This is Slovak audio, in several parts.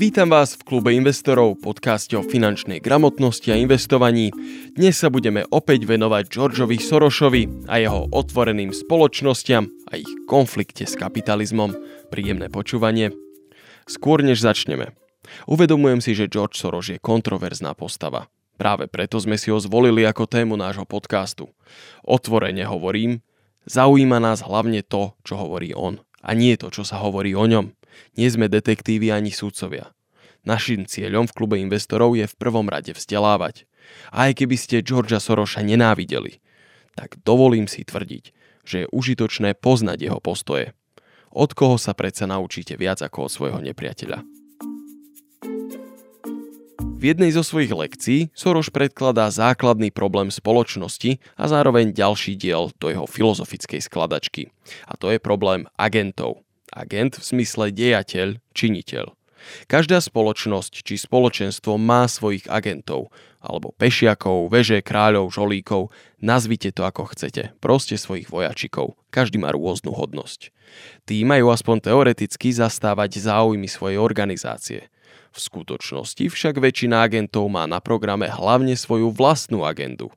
Vítam vás v klube investorov, podcaste o finančnej gramotnosti a investovaní. Dnes sa budeme opäť venovať Georgeovi Sorošovi a jeho otvoreným spoločnosťam a ich konflikte s kapitalizmom. Príjemné počúvanie. Skôr než začneme. Uvedomujem si, že George Soros je kontroverzná postava. Práve preto sme si ho zvolili ako tému nášho podcastu. Otvorene hovorím, zaujíma nás hlavne to, čo hovorí on, a nie to, čo sa hovorí o ňom. Nie sme detektívy ani súdcovia. Naším cieľom v klube investorov je v prvom rade vzdelávať. A aj keby ste Georgia Soroša nenávideli, tak dovolím si tvrdiť, že je užitočné poznať jeho postoje. Od koho sa predsa naučíte viac ako od svojho nepriateľa. V jednej zo svojich lekcií Soros predkladá základný problém spoločnosti a zároveň ďalší diel do jeho filozofickej skladačky. A to je problém agentov. Agent v smysle dejateľ, činiteľ. Každá spoločnosť či spoločenstvo má svojich agentov, alebo pešiakov, veže, kráľov, žolíkov, nazvite to ako chcete, proste svojich vojačikov. Každý má rôznu hodnosť. Tí majú aspoň teoreticky zastávať záujmy svojej organizácie. V skutočnosti však väčšina agentov má na programe hlavne svoju vlastnú agendu.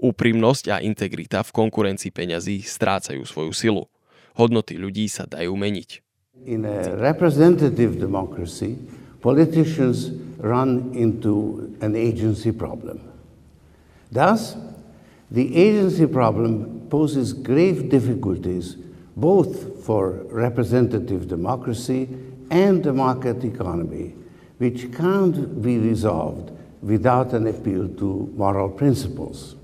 Úprimnosť a integrita v konkurencii peňazí strácajú svoju silu hodnoty ľudí sa dajú meniť. In a representative democracy, politicians run into an agency problem. Thus, the agency problem poses grave difficulties both for representative democracy and the market economy, which can't be resolved without an appeal to moral principles.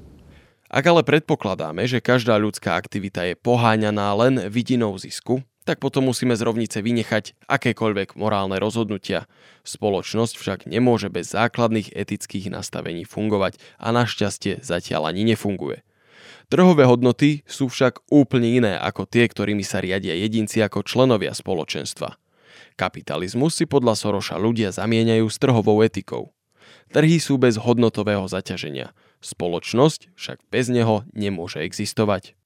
Ak ale predpokladáme, že každá ľudská aktivita je poháňaná len vidinou zisku, tak potom musíme z rovnice vynechať akékoľvek morálne rozhodnutia. Spoločnosť však nemôže bez základných etických nastavení fungovať a našťastie zatiaľ ani nefunguje. Trhové hodnoty sú však úplne iné ako tie, ktorými sa riadia jedinci ako členovia spoločenstva. Kapitalizmus si podľa Soroša ľudia zamieňajú s trhovou etikou. Trhy sú bez hodnotového zaťaženia – Spoločnosť však bez neho nemôže existovať.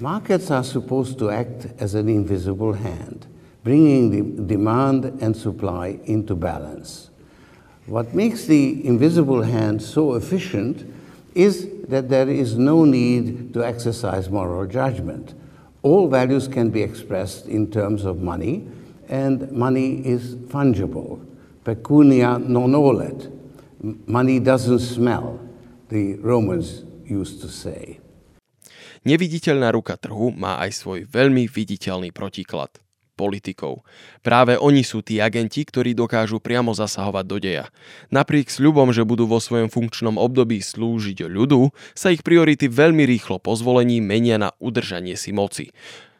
Markets are supposed to act as an invisible hand, bringing the demand and supply into balance. What makes the invisible hand so efficient is that there is no need to exercise moral judgment. All values can be expressed in terms of money, and money is fungible. Pecunia non olet. Money doesn't smell the Romans used to say. Neviditeľná ruka trhu má aj svoj veľmi viditeľný protiklad politikov. Práve oni sú tí agenti, ktorí dokážu priamo zasahovať do deja. Napriek sľubom, že budú vo svojom funkčnom období slúžiť ľudu, sa ich priority veľmi rýchlo po zvolení menia na udržanie si moci.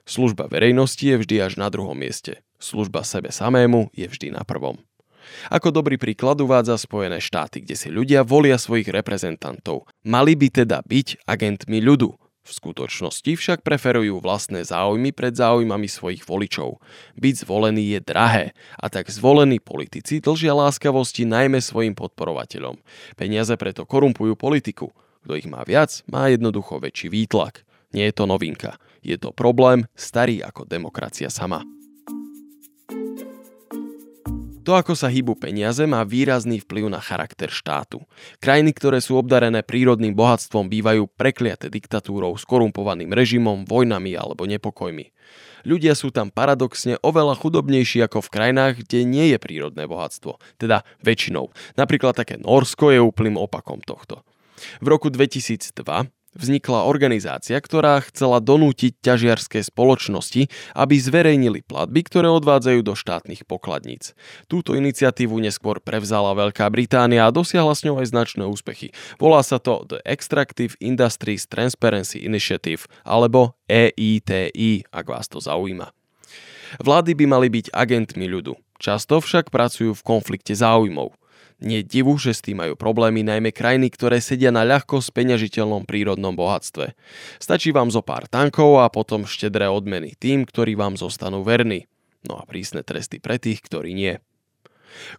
Služba verejnosti je vždy až na druhom mieste. Služba sebe samému je vždy na prvom. Ako dobrý príklad uvádza Spojené štáty, kde si ľudia volia svojich reprezentantov. Mali by teda byť agentmi ľudu. V skutočnosti však preferujú vlastné záujmy pred záujmami svojich voličov. Byť zvolený je drahé a tak zvolení politici dlžia láskavosti najmä svojim podporovateľom. Peniaze preto korumpujú politiku. Kto ich má viac, má jednoducho väčší výtlak. Nie je to novinka. Je to problém starý ako demokracia sama. To, ako sa hýbu peniaze, má výrazný vplyv na charakter štátu. Krajiny, ktoré sú obdarené prírodným bohatstvom, bývajú prekliaté diktatúrou, skorumpovaným režimom, vojnami alebo nepokojmi. Ľudia sú tam paradoxne oveľa chudobnejší ako v krajinách, kde nie je prírodné bohatstvo, teda väčšinou. Napríklad také Norsko je úplným opakom tohto. V roku 2002 vznikla organizácia, ktorá chcela donútiť ťažiarské spoločnosti, aby zverejnili platby, ktoré odvádzajú do štátnych pokladníc. Túto iniciatívu neskôr prevzala Veľká Británia a dosiahla s ňou aj značné úspechy. Volá sa to The Extractive Industries Transparency Initiative alebo EITI, ak vás to zaujíma. Vlády by mali byť agentmi ľudu. Často však pracujú v konflikte záujmov. Nie divu, že s tým majú problémy najmä krajiny, ktoré sedia na ľahko speňažiteľnom prírodnom bohatstve. Stačí vám zo pár tankov a potom štedré odmeny tým, ktorí vám zostanú verní. No a prísne tresty pre tých, ktorí nie.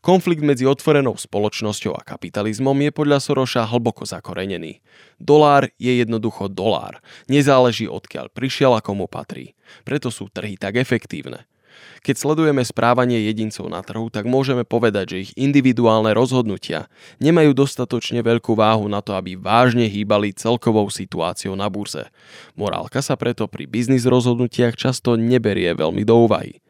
Konflikt medzi otvorenou spoločnosťou a kapitalizmom je podľa Soroša hlboko zakorenený. Dolár je jednoducho dolár. Nezáleží odkiaľ prišiel a komu patrí. Preto sú trhy tak efektívne. Keď sledujeme správanie jedincov na trhu, tak môžeme povedať, že ich individuálne rozhodnutia nemajú dostatočne veľkú váhu na to, aby vážne hýbali celkovou situáciou na burze. Morálka sa preto pri biznis rozhodnutiach často neberie veľmi do úvahy.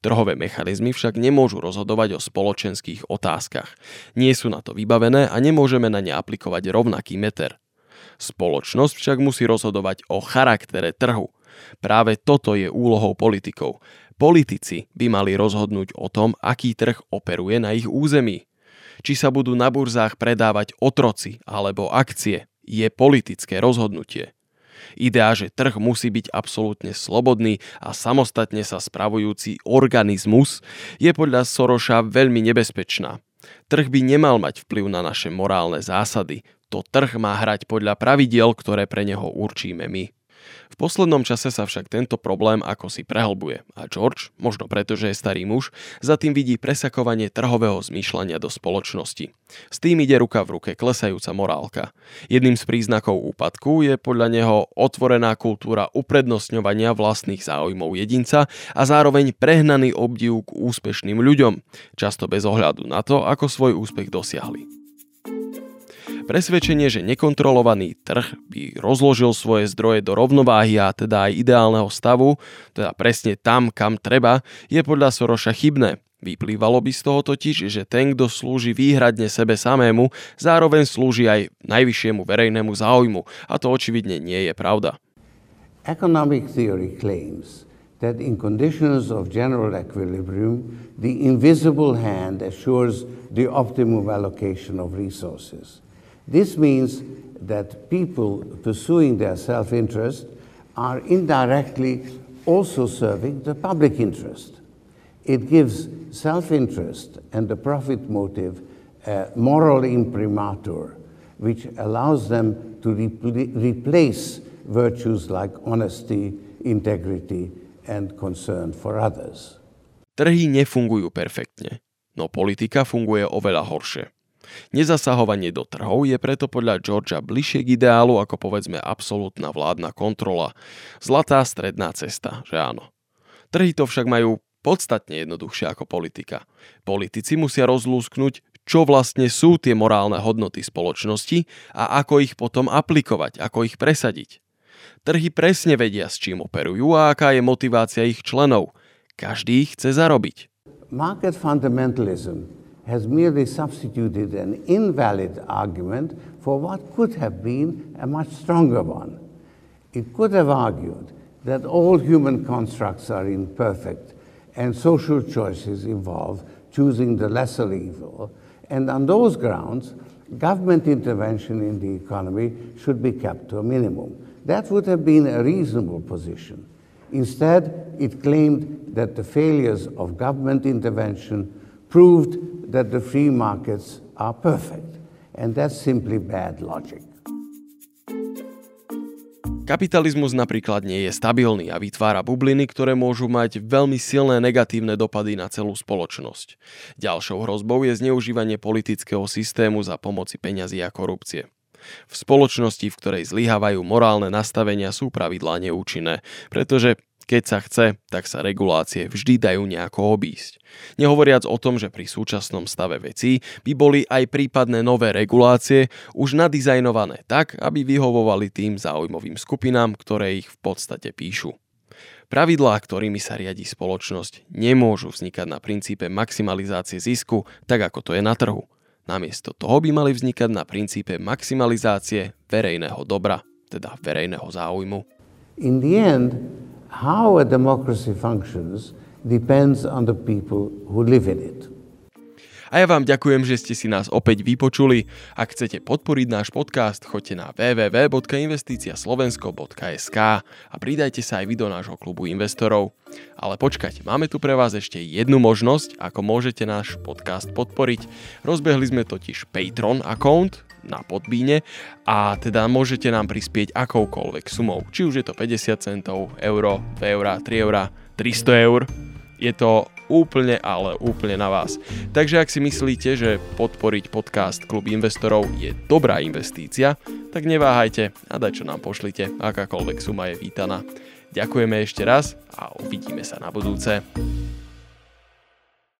Trhové mechanizmy však nemôžu rozhodovať o spoločenských otázkach. Nie sú na to vybavené a nemôžeme na ne aplikovať rovnaký meter. Spoločnosť však musí rozhodovať o charaktere trhu. Práve toto je úlohou politikov. Politici by mali rozhodnúť o tom, aký trh operuje na ich území. Či sa budú na burzách predávať otroci alebo akcie, je politické rozhodnutie. Idea, že trh musí byť absolútne slobodný a samostatne sa spravujúci organizmus, je podľa Soroša veľmi nebezpečná. Trh by nemal mať vplyv na naše morálne zásady. To trh má hrať podľa pravidiel, ktoré pre neho určíme my. V poslednom čase sa však tento problém ako si prehlbuje a George, možno preto, že je starý muž, za tým vidí presakovanie trhového zmýšľania do spoločnosti. S tým ide ruka v ruke klesajúca morálka. Jedným z príznakov úpadku je podľa neho otvorená kultúra uprednostňovania vlastných záujmov jedinca a zároveň prehnaný obdiv k úspešným ľuďom, často bez ohľadu na to, ako svoj úspech dosiahli. Presvedčenie, že nekontrolovaný trh by rozložil svoje zdroje do rovnováhy a teda aj ideálneho stavu, teda presne tam, kam treba, je podľa Soroša chybné. Vyplývalo by z toho totiž, že ten, kto slúži výhradne sebe samému, zároveň slúži aj najvyššiemu verejnému záujmu a to očividne nie je pravda. Economic theory claims that in conditions of general equilibrium, the invisible hand assures the optimum allocation of resources. This means that people pursuing their self interest are indirectly also serving the public interest. It gives self interest and the profit motive a moral imprimatur, which allows them to repl- replace virtues like honesty, integrity, and concern for others. Trhy nefungujú perfektne, no politika funguje oveľa horšie. Nezasahovanie do trhov je preto podľa Georgia bližšie k ideálu ako povedzme absolútna vládna kontrola. Zlatá stredná cesta, že áno. Trhy to však majú podstatne jednoduchšie ako politika. Politici musia rozlúsknuť, čo vlastne sú tie morálne hodnoty spoločnosti a ako ich potom aplikovať, ako ich presadiť. Trhy presne vedia, s čím operujú a aká je motivácia ich členov. Každý chce zarobiť. Market fundamentalism has merely substituted an invalid argument for what could have been a much stronger one. It could have argued that all human constructs are imperfect and social choices involve choosing the lesser evil. And on those grounds, government intervention in the economy should be kept to a minimum. That would have been a reasonable position. Instead, it claimed that the failures of government intervention proved that the free markets are perfect. And that's simply bad logic. Kapitalizmus napríklad nie je stabilný a vytvára bubliny, ktoré môžu mať veľmi silné negatívne dopady na celú spoločnosť. Ďalšou hrozbou je zneužívanie politického systému za pomoci peňazí a korupcie. V spoločnosti, v ktorej zlyhávajú morálne nastavenia, sú pravidlá neúčinné, pretože keď sa chce, tak sa regulácie vždy dajú nejako obísť. Nehovoriac o tom, že pri súčasnom stave vecí by boli aj prípadné nové regulácie už nadizajnované tak, aby vyhovovali tým záujmovým skupinám, ktoré ich v podstate píšu. Pravidlá, ktorými sa riadi spoločnosť, nemôžu vznikať na princípe maximalizácie zisku, tak ako to je na trhu. Namiesto toho by mali vznikať na princípe maximalizácie verejného dobra, teda verejného záujmu. In the end, how a democracy functions depends on the people who live in it. A ja vám ďakujem, že ste si nás opäť vypočuli. Ak chcete podporiť náš podcast, choďte na www.investiciaslovensko.sk a pridajte sa aj vy do nášho klubu investorov. Ale počkať, máme tu pre vás ešte jednu možnosť, ako môžete náš podcast podporiť. Rozbehli sme totiž Patreon account, na Podbíne a teda môžete nám prispieť akoukoľvek sumou. Či už je to 50 centov, euro, 2 eurá, 3 eurá, 300 eur. Je to úplne, ale úplne na vás. Takže ak si myslíte, že podporiť podcast Klub investorov je dobrá investícia, tak neváhajte a daj čo nám pošlite, akákoľvek suma je vítaná. Ďakujeme ešte raz a uvidíme sa na budúce.